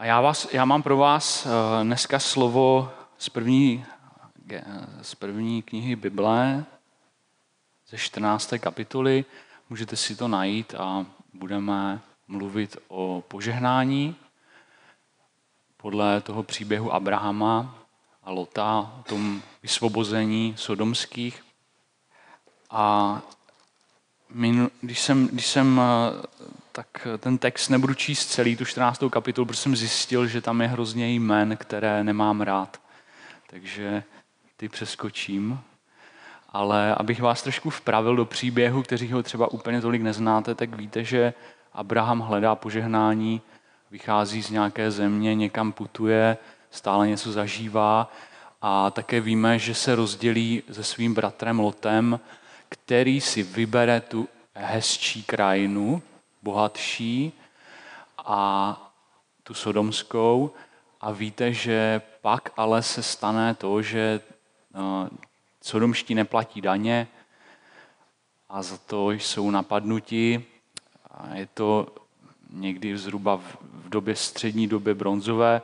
A já, vás, já mám pro vás eh, dneska slovo z první, z první knihy Bible, ze 14. kapitoly. Můžete si to najít a budeme mluvit o požehnání podle toho příběhu Abrahama a Lota, o tom vysvobození sodomských. A když jsem, když jsem eh, tak ten text nebudu číst celý, tu 14. kapitolu, protože jsem zjistil, že tam je hrozně jmen, které nemám rád. Takže ty přeskočím. Ale abych vás trošku vpravil do příběhu, kteří ho třeba úplně tolik neznáte, tak víte, že Abraham hledá požehnání, vychází z nějaké země, někam putuje, stále něco zažívá a také víme, že se rozdělí se svým bratrem Lotem, který si vybere tu hezčí krajinu, bohatší a tu sodomskou a víte, že pak ale se stane to, že no, sodomští neplatí daně a za to jsou napadnuti. A je to někdy zhruba v době střední době bronzové,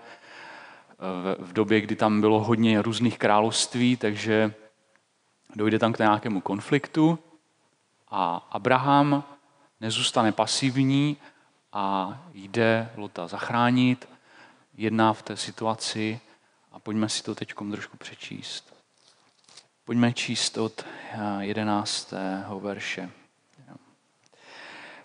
v době, kdy tam bylo hodně různých království, takže dojde tam k nějakému konfliktu a Abraham nezůstane pasivní a jde Lota zachránit, jedná v té situaci a pojďme si to teď trošku přečíst. Pojďme číst od 11. Eh, verše.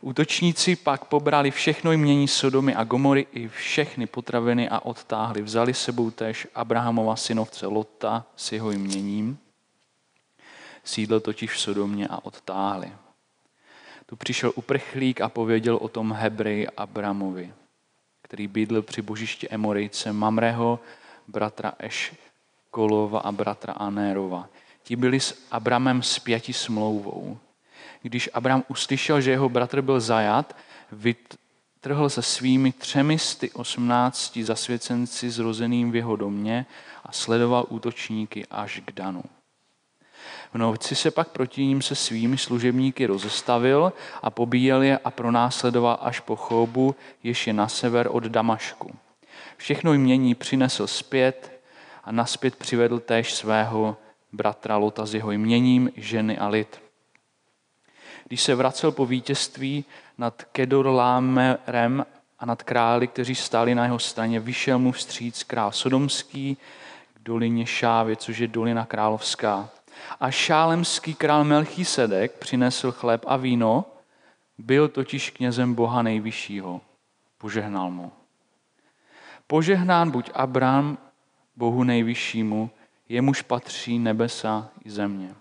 Útočníci pak pobrali všechno jmění Sodomy a Gomory i všechny potraviny a odtáhli. Vzali sebou též Abrahamova synovce Lota s jeho jměním. Sídl totiž v Sodomě a odtáhli. Tu přišel uprchlík a pověděl o tom Hebrej Abramovi, který bydl při božišti Emorejce Mamreho, bratra Eškolova a bratra Anérova. Ti byli s Abramem zpěti smlouvou. Když Abram uslyšel, že jeho bratr byl zajat, vytrhl se svými třemi sty osmnácti zasvěcenci zrozeným v jeho domě a sledoval útočníky až k Danu. V noci se pak proti ním se svými služebníky rozestavil a pobíjel je a pronásledoval až po Chobu, jež je na sever od Damašku. Všechno jmění přinesl zpět a naspět přivedl též svého bratra Lota s jeho jměním, ženy a lid. Když se vracel po vítězství nad Kedorlámerem a nad králi, kteří stáli na jeho straně, vyšel mu vstříc král Sodomský k dolině Šávě, což je dolina královská. A šálemský král Melchisedek přinesl chléb a víno, byl totiž knězem Boha nejvyššího. Požehnal mu. Požehnán buď Abraham, Bohu nejvyššímu, jemuž patří nebesa i země.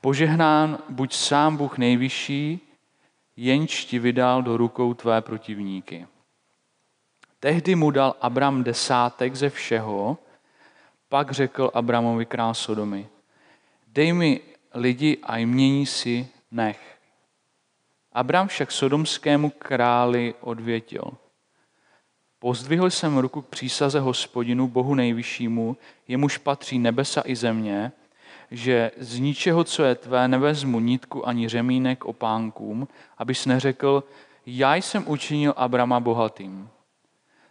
Požehnán buď sám Bůh nejvyšší, jenž ti vydal do rukou tvé protivníky. Tehdy mu dal Abram desátek ze všeho, pak řekl Abramovi král Sodomy, dej mi lidi a jmění si nech. Abram však sodomskému králi odvětil. Pozdvihl jsem ruku k přísaze hospodinu, Bohu nejvyššímu, jemuž patří nebesa i země, že z ničeho, co je tvé, nevezmu nitku ani řemínek opánkům, abys neřekl, já jsem učinil Abrama bohatým.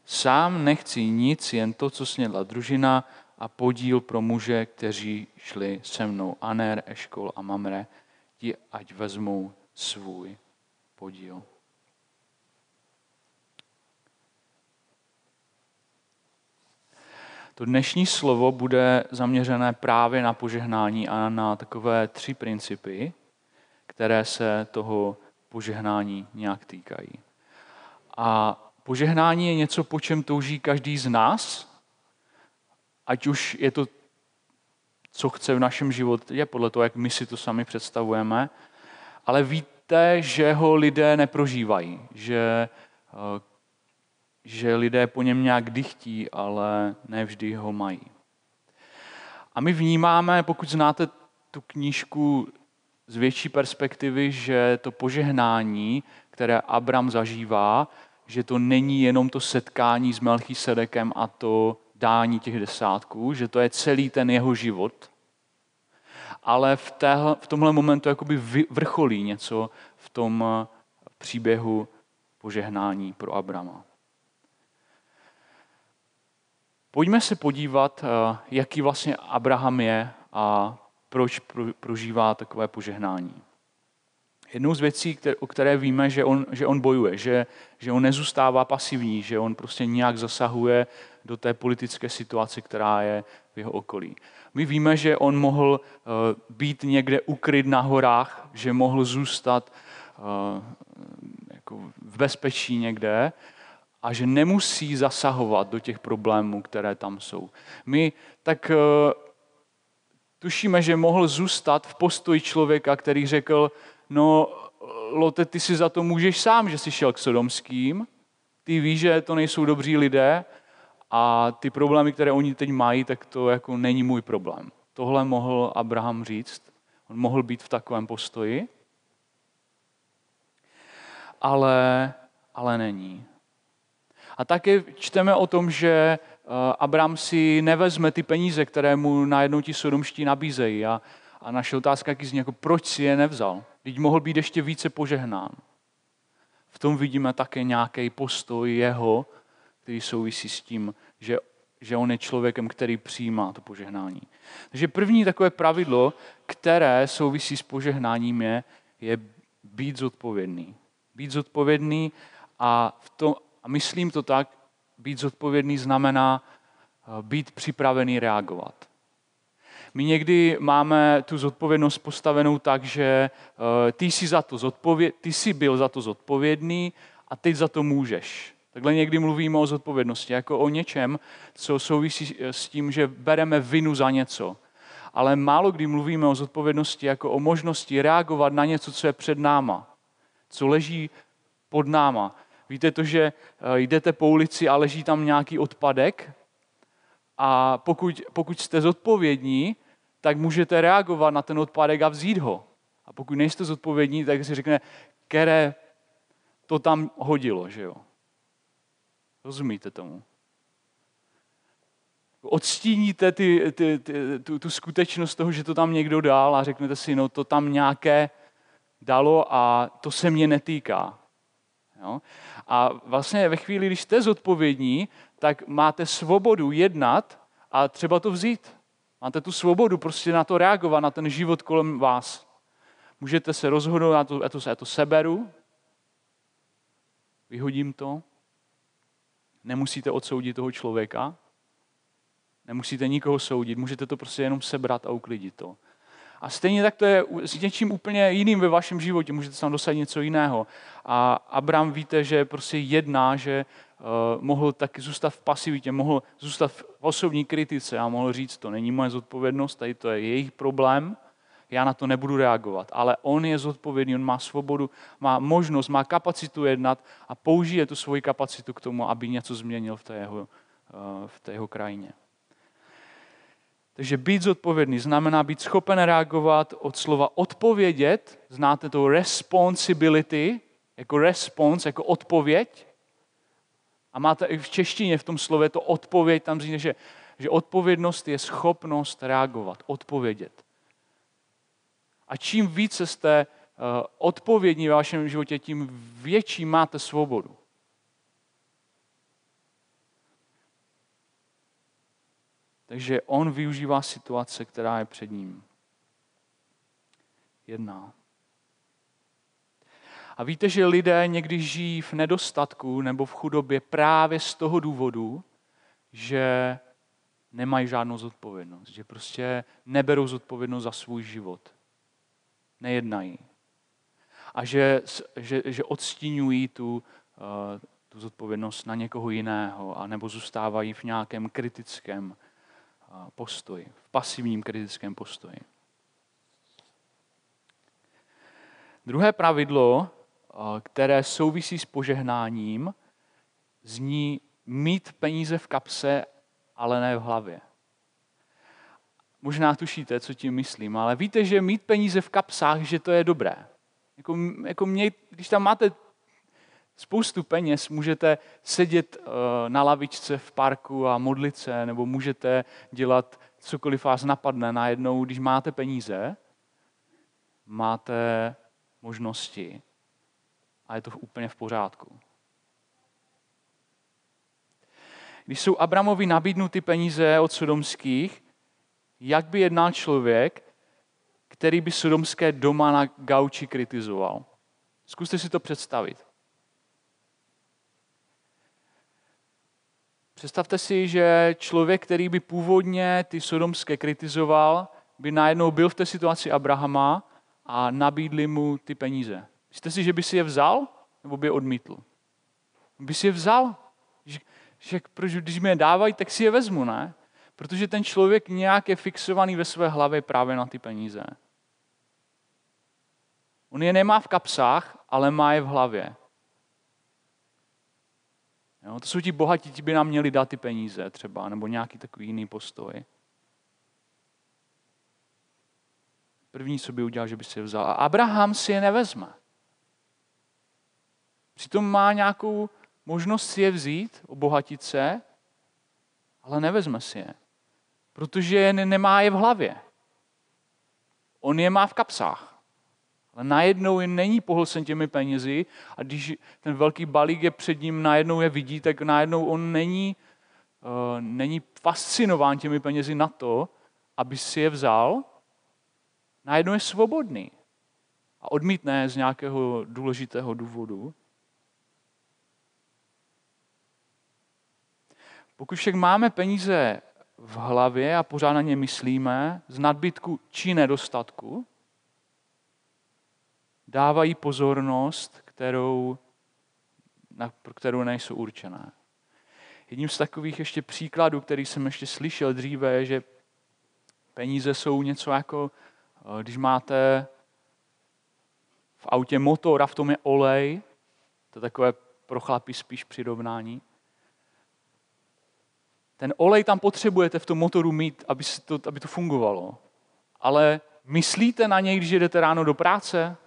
Sám nechci nic, jen to, co snědla družina a podíl pro muže, kteří šli se mnou. Aner, Eškol a Mamre, ti ať vezmou svůj podíl. To dnešní slovo bude zaměřené právě na požehnání a na takové tři principy, které se toho požehnání nějak týkají. A požehnání je něco, po čem touží každý z nás, ať už je to, co chce v našem životě, podle toho, jak my si to sami představujeme, ale víte, že ho lidé neprožívají, že eh, že lidé po něm nějak dychtí, ale nevždy ho mají. A my vnímáme, pokud znáte tu knížku z větší perspektivy, že to požehnání, které Abram zažívá, že to není jenom to setkání s Melchisedekem a to dání těch desátků, že to je celý ten jeho život, ale v, téhle, v tomhle momentu jakoby vrcholí něco v tom příběhu požehnání pro Abrama. Pojďme se podívat, eh, jaký vlastně Abraham je a proč prožívá takové požehnání. Jednou z věcí, o které víme, že on, že on bojuje, že, že on nezůstává pasivní, že on prostě nějak zasahuje do té politické situace, která je v jeho okolí. My víme, že on mohl eh, být někde ukryt na horách, že mohl zůstat eh, jako v bezpečí někde a že nemusí zasahovat do těch problémů, které tam jsou. My tak eh, tušíme, že mohl zůstat v postoji člověka, který řekl, no Lote, ty si za to můžeš sám, že jsi šel k sodomským, ty víš, že to nejsou dobří lidé a ty problémy, které oni teď mají, tak to jako není můj problém. Tohle mohl Abraham říct. On mohl být v takovém postoji, ale, ale není. A také čteme o tom, že eh, Abraham si nevezme ty peníze, které mu najednou ti sodomští nabízejí. A, a naše otázka je jako proč si je nevzal? Teď mohl být ještě více požehnán. V tom vidíme také nějaký postoj jeho, který souvisí s tím, že, že on je člověkem, který přijímá to požehnání. Takže první takové pravidlo, které souvisí s požehnáním, je, je být zodpovědný. Být zodpovědný a, v tom, a myslím to tak, být zodpovědný znamená eh, být připravený reagovat. My někdy máme tu zodpovědnost postavenou tak, že eh, ty jsi, za to zodpověd, ty jsi byl za to zodpovědný a teď za to můžeš. Takhle někdy mluvíme o zodpovědnosti, jako o něčem, co souvisí s tím, že bereme vinu za něco. Ale málo kdy mluvíme o zodpovědnosti jako o možnosti reagovat na něco, co je před náma, co leží pod náma. Víte to, že eh, jdete po ulici a leží tam nějaký odpadek a pokud, pokud jste zodpovědní, tak můžete reagovat na ten odpadek a vzít ho. A pokud nejste zodpovědní, tak si řekne, které to tam hodilo, že jo. Rozumíte tomu? Odstíníte ty, ty, ty, tu, tu skutečnost toho, že to tam někdo dal a řeknete si, no to tam nějaké dalo a to se mě netýká. Jo? A vlastně ve chvíli, když jste zodpovědní, tak máte svobodu jednat a třeba to vzít. Máte tu svobodu prostě na to reagovat, na ten život kolem vás. Můžete se rozhodnout, já to, já to, já to seberu, vyhodím to, nemusíte odsoudit toho člověka, nemusíte nikoho soudit, můžete to prostě jenom sebrat a uklidit to. A stejně tak to je s něčím úplně jiným ve vašem životě, můžete tam dosadit něco jiného. A Abraham víte, že prostě jedná, že uh, mohl taky zůstat v pasivitě, mohl zůstat v osobní kritice a mohl říct, to není moje zodpovědnost, tady to je jejich problém, já na to nebudu reagovat. Ale on je zodpovědný, on má svobodu, má možnost, má kapacitu jednat a použije tu svoji kapacitu k tomu, aby něco změnil v té jeho, uh, v té jeho krajině. Takže být zodpovědný znamená být schopen reagovat od slova odpovědět. Znáte to responsibility, jako response, jako odpověď. A máte i v češtině v tom slově to odpověď, tam říká, že, že odpovědnost je schopnost reagovat, odpovědět. A čím více jste uh, odpovědní ve vašem životě, tím větší máte svobodu. Takže on využívá situace, která je před ním. Jedná. A víte, že lidé někdy žijí v nedostatku nebo v chudobě právě z toho důvodu, že nemají žádnou zodpovědnost, že prostě neberou zodpovědnost za svůj život. Nejednají. A že, že, že odstínují tu, uh, tu zodpovědnost na někoho jiného, a nebo zůstávají v nějakém kritickém postoji, v pasivním kritickém postoji. Druhé pravidlo, které souvisí s požehnáním, zní mít peníze v kapse, ale ne v hlavě. Možná tušíte, co tím myslím, ale víte, že mít peníze v kapsách, že to je dobré. Jako, jako mě, když tam máte spoustu peněz, můžete sedět eh, na lavičce v parku a modlit se, nebo můžete dělat cokoliv vás napadne. Najednou, když máte peníze, máte možnosti a je to úplně v pořádku. Když jsou Abramovi nabídnuty peníze od sodomských, jak by jednal člověk, který by sodomské doma na gauči kritizoval? Zkuste si to představit. Představte si, že člověk, který by původně ty sodomské kritizoval, by najednou byl v té situaci Abrahama a nabídli mu ty peníze. Myslíte si, že by si je vzal nebo by je odmítl? By si je vzal. Že, že proč, když mi je dávají, tak si je vezmu, ne? Protože ten člověk nějak je fixovaný ve své hlavě právě na ty peníze. On je nemá v kapsách, ale má je v hlavě. Jo, to jsou ti bohatí, ti by nám měli dát ty peníze třeba, nebo nějaký takový jiný postoj. První, co by udělal, že by si je vzal. A Abraham si je nevezme. Přitom má nějakou možnost si je vzít, obohatit se, ale nevezme si je. Protože je nemá je v hlavě. On je má v kapsách. Ale najednou je není pohlcen těmi penězi a když ten velký balík je před ním, najednou je vidí, tak najednou on není, uh, není fascinován těmi penězi na to, aby si je vzal, najednou je svobodný a odmítne z nějakého důležitého důvodu. Pokud však máme peníze v hlavě a pořád na ně myslíme, z nadbytku či nedostatku, dávají pozornost, kterou, na, pro kterou nejsou určené. Jedním z takových ještě příkladů, který jsem ještě slyšel dříve, je, že peníze jsou něco jako, eh, když máte v autě motor a v tom je olej, to je takové pro chlapy spíš přirovnání. Ten olej tam potřebujete v tom motoru mít, aby, to, aby to fungovalo. Ale myslíte na něj, když jdete ráno do práce?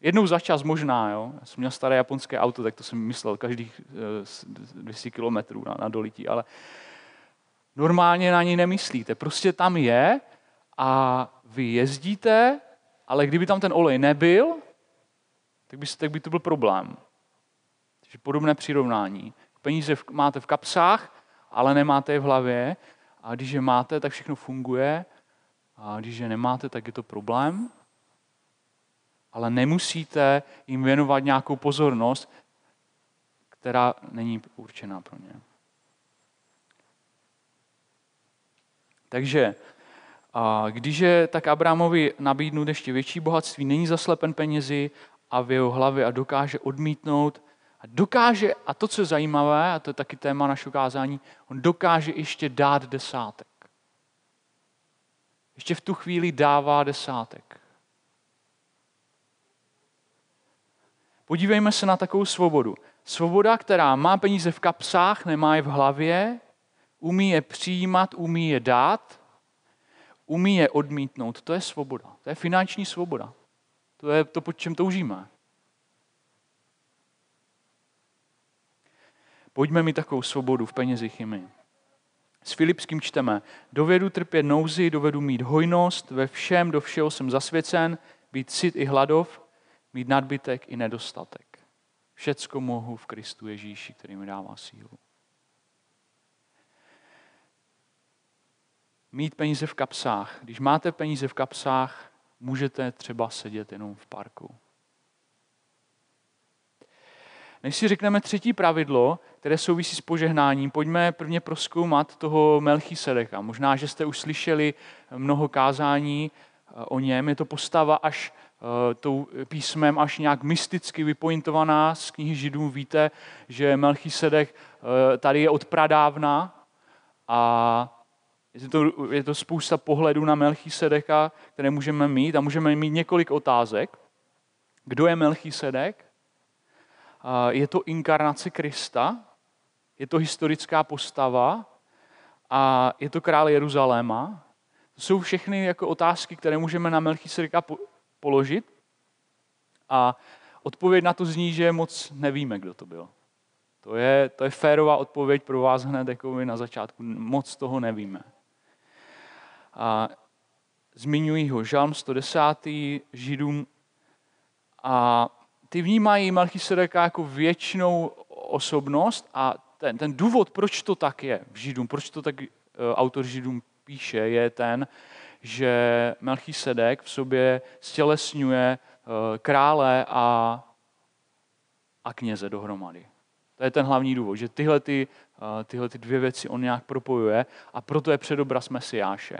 Jednou za čas možná, jo. Já jsem měl staré japonské auto, tak to jsem myslel každých 200 eh, kilometrů na, na dolití, ale normálně na něj nemyslíte. Prostě tam je a vy jezdíte, ale kdyby tam ten olej nebyl, tak by, tak by to byl problém. Takže podobné přirovnání. Peníze máte v kapsách, ale nemáte je v hlavě. A když je máte, tak všechno funguje. A když je nemáte, tak je to problém. Ale nemusíte jim věnovat nějakou pozornost, která není určená pro ně. Takže když je tak Abrahamovi nabídnout ještě větší bohatství, není zaslepen penězi a v jeho hlavě a dokáže odmítnout a dokáže, a to, co je zajímavé, a to je taky téma našeho kázání, on dokáže ještě dát desátek. Ještě v tu chvíli dává desátek. Podívejme se na takovou svobodu. Svoboda, která má peníze v kapsách, nemá je v hlavě, umí je přijímat, umí je dát, umí je odmítnout. To je svoboda. To je finanční svoboda. To je to, pod čem toužíme. Pojďme mi takovou svobodu v penězích i my. S Filipským čteme, dovedu trpět nouzi, dovedu mít hojnost, ve všem, do všeho jsem zasvěcen, být cit i hladov, mít nadbytek i nedostatek. Všecko mohu v Kristu Ježíši, který mi dává sílu. Mít peníze v kapsách. Když máte peníze v kapsách, můžete třeba sedět jenom v parku. Než si řekneme třetí pravidlo, které souvisí s požehnáním, pojďme prvně proskoumat toho Melchisedeka. Možná, že jste už slyšeli mnoho kázání eh, o něm. Je to postava až Eh, tou písmem až nějak mysticky vypointovaná z knihy Židů. Víte, že Melchisedek eh, tady je od pradávna a je to, je to spousta pohledů na Melchisedeka, které můžeme mít a můžeme mít několik otázek. Kdo je Melchisedek? Je to inkarnace Krista? Je to historická postava? A je to král Jeruzaléma? To jsou všechny jako otázky, které můžeme na Melchisedeka položit. A odpověď na to zní, že moc nevíme, kdo to byl. To je, to je férová odpověď pro vás hned jako na začátku. Moc toho nevíme. A zmiňují ho Žalm 110. Židům a ty vnímají Melchisedeka jako věčnou osobnost a ten, ten důvod, proč to tak je v Židům, proč to tak uh, autor Židům píše, je ten, že Melchisedek v sobě stělesňuje uh, krále a, a kněze dohromady. To je ten hlavní důvod, že tyhle, ty, uh, tyhle ty dvě věci on nějak propojuje a proto je předobraz Mesiáše.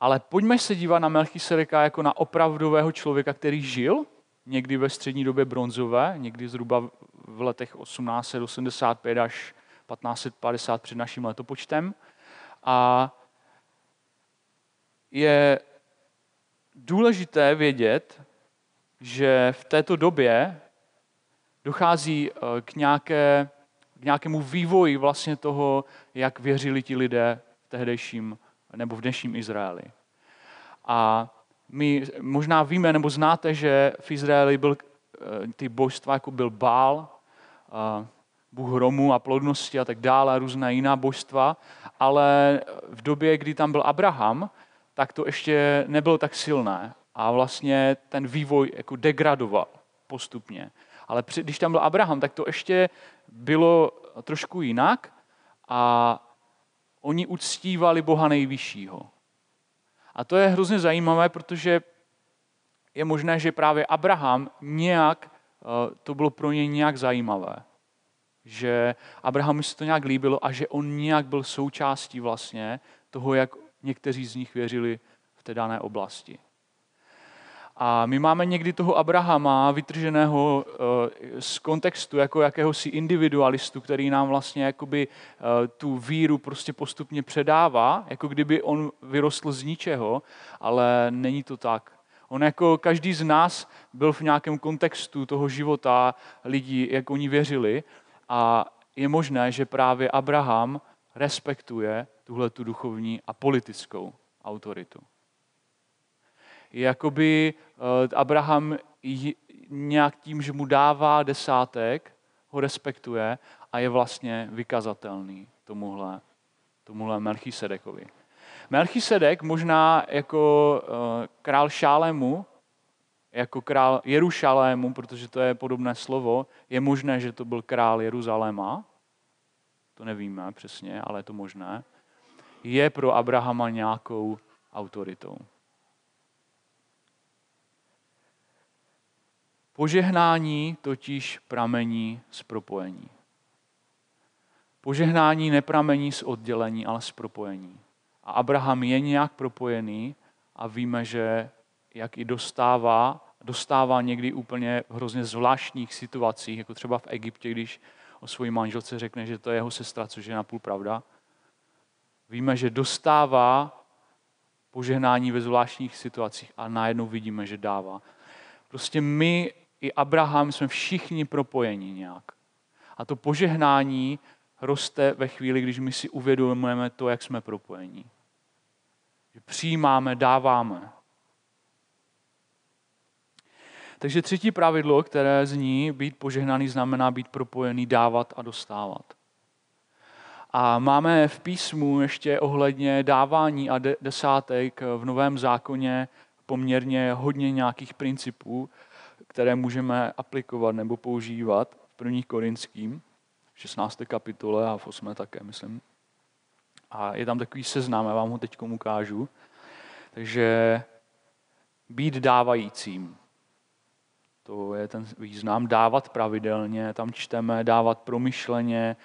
Ale pojďme se dívat na Melchisedeka jako na opravdového člověka, který žil někdy ve střední době bronzové, někdy zhruba v letech 1885 až 1550 před naším letopočtem. A je důležité vědět, že v této době dochází eh, k, nějaké, k nějakému vývoji vlastně toho, jak věřili ti lidé v tehdejším nebo v dnešním Izraeli. A my možná víme nebo znáte, že v Izraeli byl eh, ty božstva, jako byl Bál, eh, Bůh hromu a plodnosti a tak dále, různá jiná božstva, ale v době, kdy tam byl Abraham, tak to ještě nebylo tak silné a vlastně ten vývoj jako degradoval postupně. Ale když tam byl Abraham, tak to ještě bylo trošku jinak a oni uctívali Boha nejvyššího. A to je hrozně zajímavé, protože je možné, že právě Abraham nějak, eh, to bylo pro něj nějak zajímavé. Že Abrahamu se to nějak líbilo a že on nějak byl součástí vlastně toho, jak někteří z nich věřili v té dané oblasti. A my máme někdy toho Abrahama vytrženého eh, z kontextu jako jakéhosi individualistu, který nám vlastně jakoby eh, tu víru prostě postupně předává, jako kdyby on vyrostl z ničeho, ale není to tak. On jako každý z nás byl v nějakém kontextu toho života lidí, jak oni věřili a je možné, že právě Abraham respektuje tuhle tu duchovní a politickou autoritu jakoby eh, Abraham nějak tím, že mu dává desátek, ho respektuje a je vlastně vykazatelný tomuhle, tomuhle Melchisedekovi. Melchisedek možná jako eh, král Šálému, jako král Jerušalému, protože to je podobné slovo, je možné, že to byl král Jeruzaléma, to nevíme přesně, ale je to možné, je pro Abrahama nějakou autoritou. Požehnání totiž pramení z propojení. Požehnání nepramení z oddělení, ale z propojení. A Abraham je nějak propojený a víme, že jak i dostává, dostává někdy úplně v hrozně zvláštních situacích, jako třeba v Egyptě, když o svojí manželce řekne, že to je jeho sestra, což je napůl pravda. Víme, že dostává požehnání ve zvláštních situacích a najednou vidíme, že dává. Prostě my i Abraham jsme všichni propojeni nějak. A to požehnání roste ve chvíli, když my si uvědomujeme to, jak jsme propojení. Že přijímáme, dáváme. Takže třetí pravidlo, které zní být požehnaný, znamená být propojený, dávat a dostávat. A máme v písmu ještě ohledně dávání a desátek v Novém zákoně poměrně hodně nějakých principů, které můžeme aplikovat nebo používat v 1. Korinským, v 16. kapitole a v 8. také, myslím. A je tam takový seznam, já vám ho teď ukážu. Takže být dávajícím. To je ten význam. Dávat pravidelně, tam čteme, dávat promyšleně,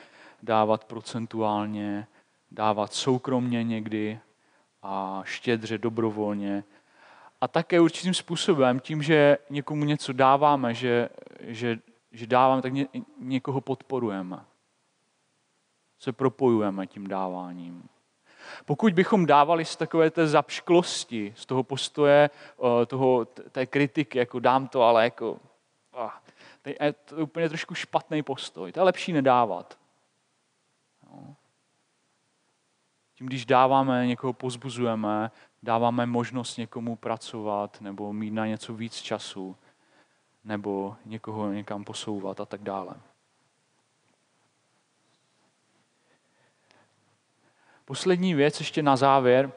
dávat procentuálně, dávat soukromně někdy a štědře, dobrovolně, a také určitým způsobem, tím, že někomu něco dáváme, že, že, že dáváme, tak ně, někoho podporujeme. Se propojujeme tím dáváním. Pokud bychom dávali z takové té zapšklosti, z toho postoje, eh, toho, té kritiky, jako dám to, ale jako, ah, to je úplně trošku špatný postoj. To je lepší nedávat. No. Tím, když dáváme, někoho pozbuzujeme, dáváme možnost někomu pracovat nebo mít na něco víc času nebo někoho někam posouvat a tak dále. Poslední věc ještě na závěr.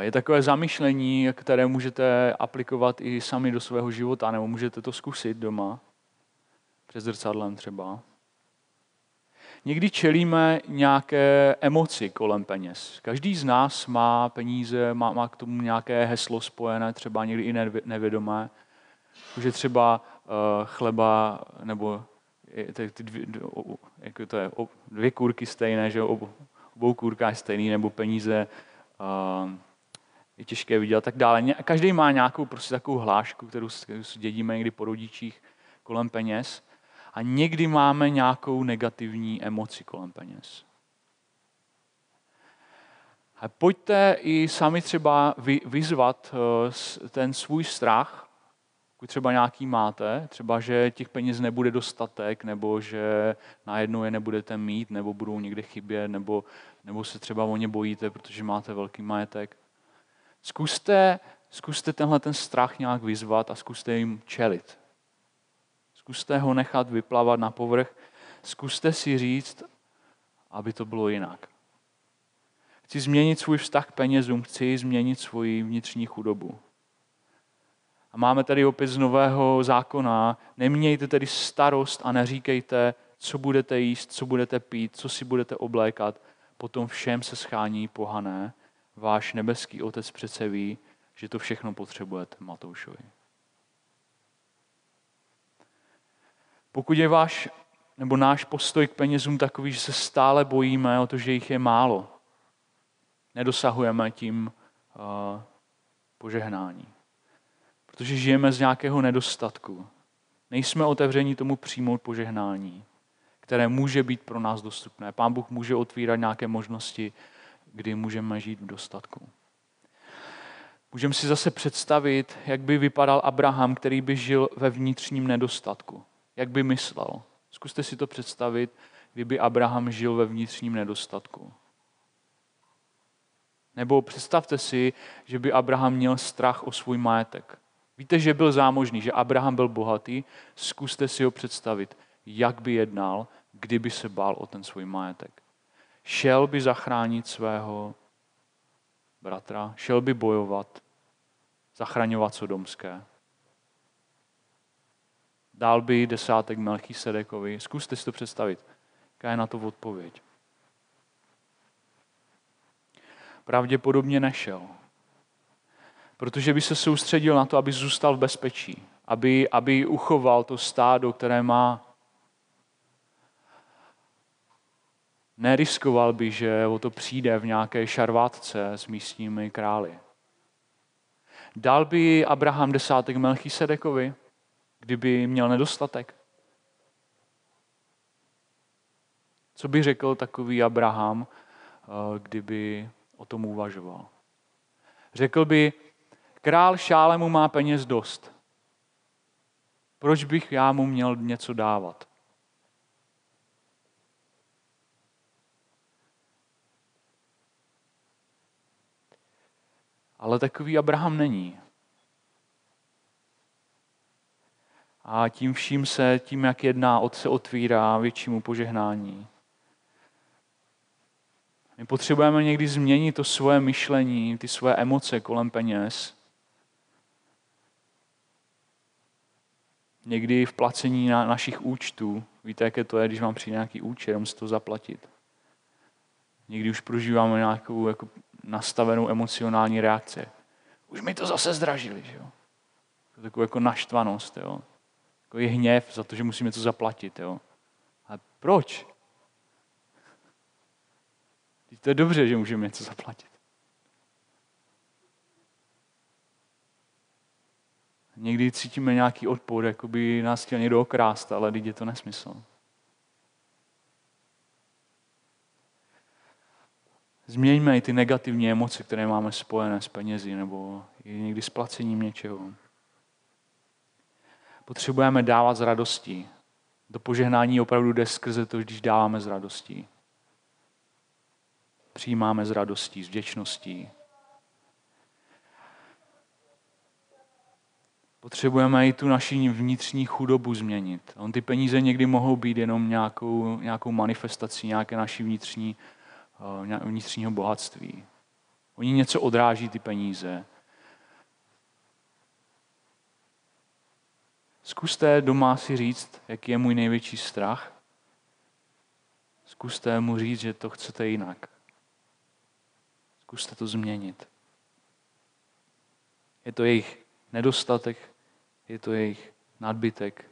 Je takové zamyšlení, které můžete aplikovat i sami do svého života, nebo můžete to zkusit doma, před zrcadlem třeba. Někdy čelíme nějaké emoci kolem peněz. Každý z nás má peníze, má, má k tomu nějaké heslo spojené, třeba někdy i nevědomé. Že třeba uh, chleba nebo ty, ty dvě, jako to je, dvě kůrky stejné, že obou, obou je stejný, nebo peníze uh, je těžké vidět a tak dále. Každý má nějakou prostě takovou hlášku, kterou, kterou dědíme někdy po rodičích kolem peněz. A někdy máme nějakou negativní emoci kolem peněz. A pojďte i sami třeba vyzvat eh, ten svůj strach, pokud třeba nějaký máte, třeba, že těch peněz nebude dostatek, nebo že najednou je nebudete mít, nebo budou někde chybět, nebo, nebo se třeba o ně bojíte, protože máte velký majetek. Zkuste, zkuste tenhle ten strach nějak vyzvat a zkuste jim čelit. Zkuste ho nechat vyplavat na povrch. Zkuste si říct, aby to bylo jinak. Chci změnit svůj vztah k penězům, chci změnit svoji vnitřní chudobu. A máme tady opět z nového zákona, nemějte tedy starost a neříkejte, co budete jíst, co budete pít, co si budete oblékat. Potom všem se schání pohané. Váš nebeský otec přece ví, že to všechno potřebujete Matoušovi. Pokud je váš nebo náš postoj k penězům takový, že se stále bojíme o to, že jich je málo, nedosahujeme tím uh, požehnání. Protože žijeme z nějakého nedostatku. Nejsme otevření tomu přijmout požehnání, které může být pro nás dostupné. Pán Bůh může otvírat nějaké možnosti, kdy můžeme žít v dostatku. Můžeme si zase představit, jak by vypadal Abraham, který by žil ve vnitřním nedostatku jak by myslel. Zkuste si to představit, kdyby Abraham žil ve vnitřním nedostatku. Nebo představte si, že by Abraham měl strach o svůj majetek. Víte, že byl zámožný, že Abraham byl bohatý. Zkuste si ho představit, jak by jednal, kdyby se bál o ten svůj majetek. Šel by zachránit svého bratra, šel by bojovat, zachraňovat Sodomské. Dál by desátek Melchisedekovi. Zkuste si to představit. Jaká je na to odpověď? Pravděpodobně nešel. Protože by se soustředil na to, aby zůstal v bezpečí. Aby, aby uchoval to stádo, které má. Neriskoval by, že o to přijde v nějaké šarvátce s místními králi. Dal by Abraham desátek Melchisedekovi? Kdyby měl nedostatek? Co by řekl takový Abraham, eh, kdyby o tom uvažoval? Řekl by, král Šálemu má peněz dost. Proč bych já mu měl něco dávat? Ale takový Abraham není. A tím vším se, tím, jak jedná, se otvírá většímu požehnání. My potřebujeme někdy změnit to svoje myšlení, ty svoje emoce kolem peněz. Někdy v placení na našich účtů. Víte, jaké to je, když vám přijde nějaký účet, musíte to zaplatit. Někdy už prožíváme nějakou jako nastavenou emocionální reakci. Už mi to zase zdražili, že jo? Takovou jako naštvanost, jo? Takový hněv za to, že musíme něco zaplatit. Jo? A proč? To je dobře, že můžeme něco zaplatit. Někdy cítíme nějaký odpor, jako by nás chtěl někdo okrást, ale teď je to nesmysl. Změňme i ty negativní emoce, které máme spojené s penězi nebo i někdy s placením něčeho. Potřebujeme dávat z radostí. Do požehnání opravdu jde skrze to, když dáváme z radostí. Přijímáme z radostí, s vděčností. Potřebujeme i tu naši vnitřní chudobu změnit. On ty peníze někdy mohou být jenom nějakou, nějakou manifestací nějaké naší vnitřní, eh, vnitřního bohatství. Oni něco odráží ty peníze. Zkuste doma si říct, jaký je můj největší strach. Zkuste mu říct, že to chcete jinak. Zkuste to změnit. Je to jejich nedostatek, je to jejich nadbytek,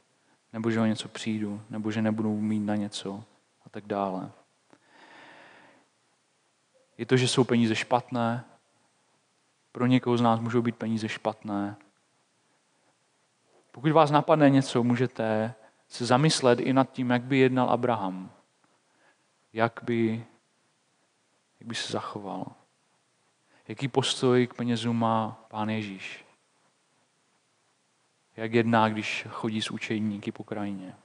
nebo že o něco přijdu, nebo že nebudou mít na něco a tak dále. Je to, že jsou peníze špatné. Pro někoho z nás můžou být peníze špatné. Pokud vás napadne něco, můžete se zamyslet i nad tím, jak by jednal Abraham. Jak by, jak by se zachoval. Jaký postoj k penězům má pán Ježíš. Jak jedná, když chodí s učeníky po krajině.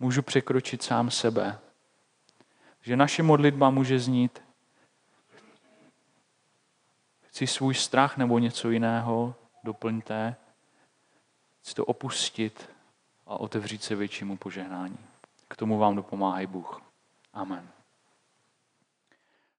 Můžu překročit sám sebe. Že naše modlitba může znít chci svůj strach nebo něco jiného, doplňte, chci to opustit a otevřít se většímu požehnání. K tomu vám dopomáhá Bůh. Amen.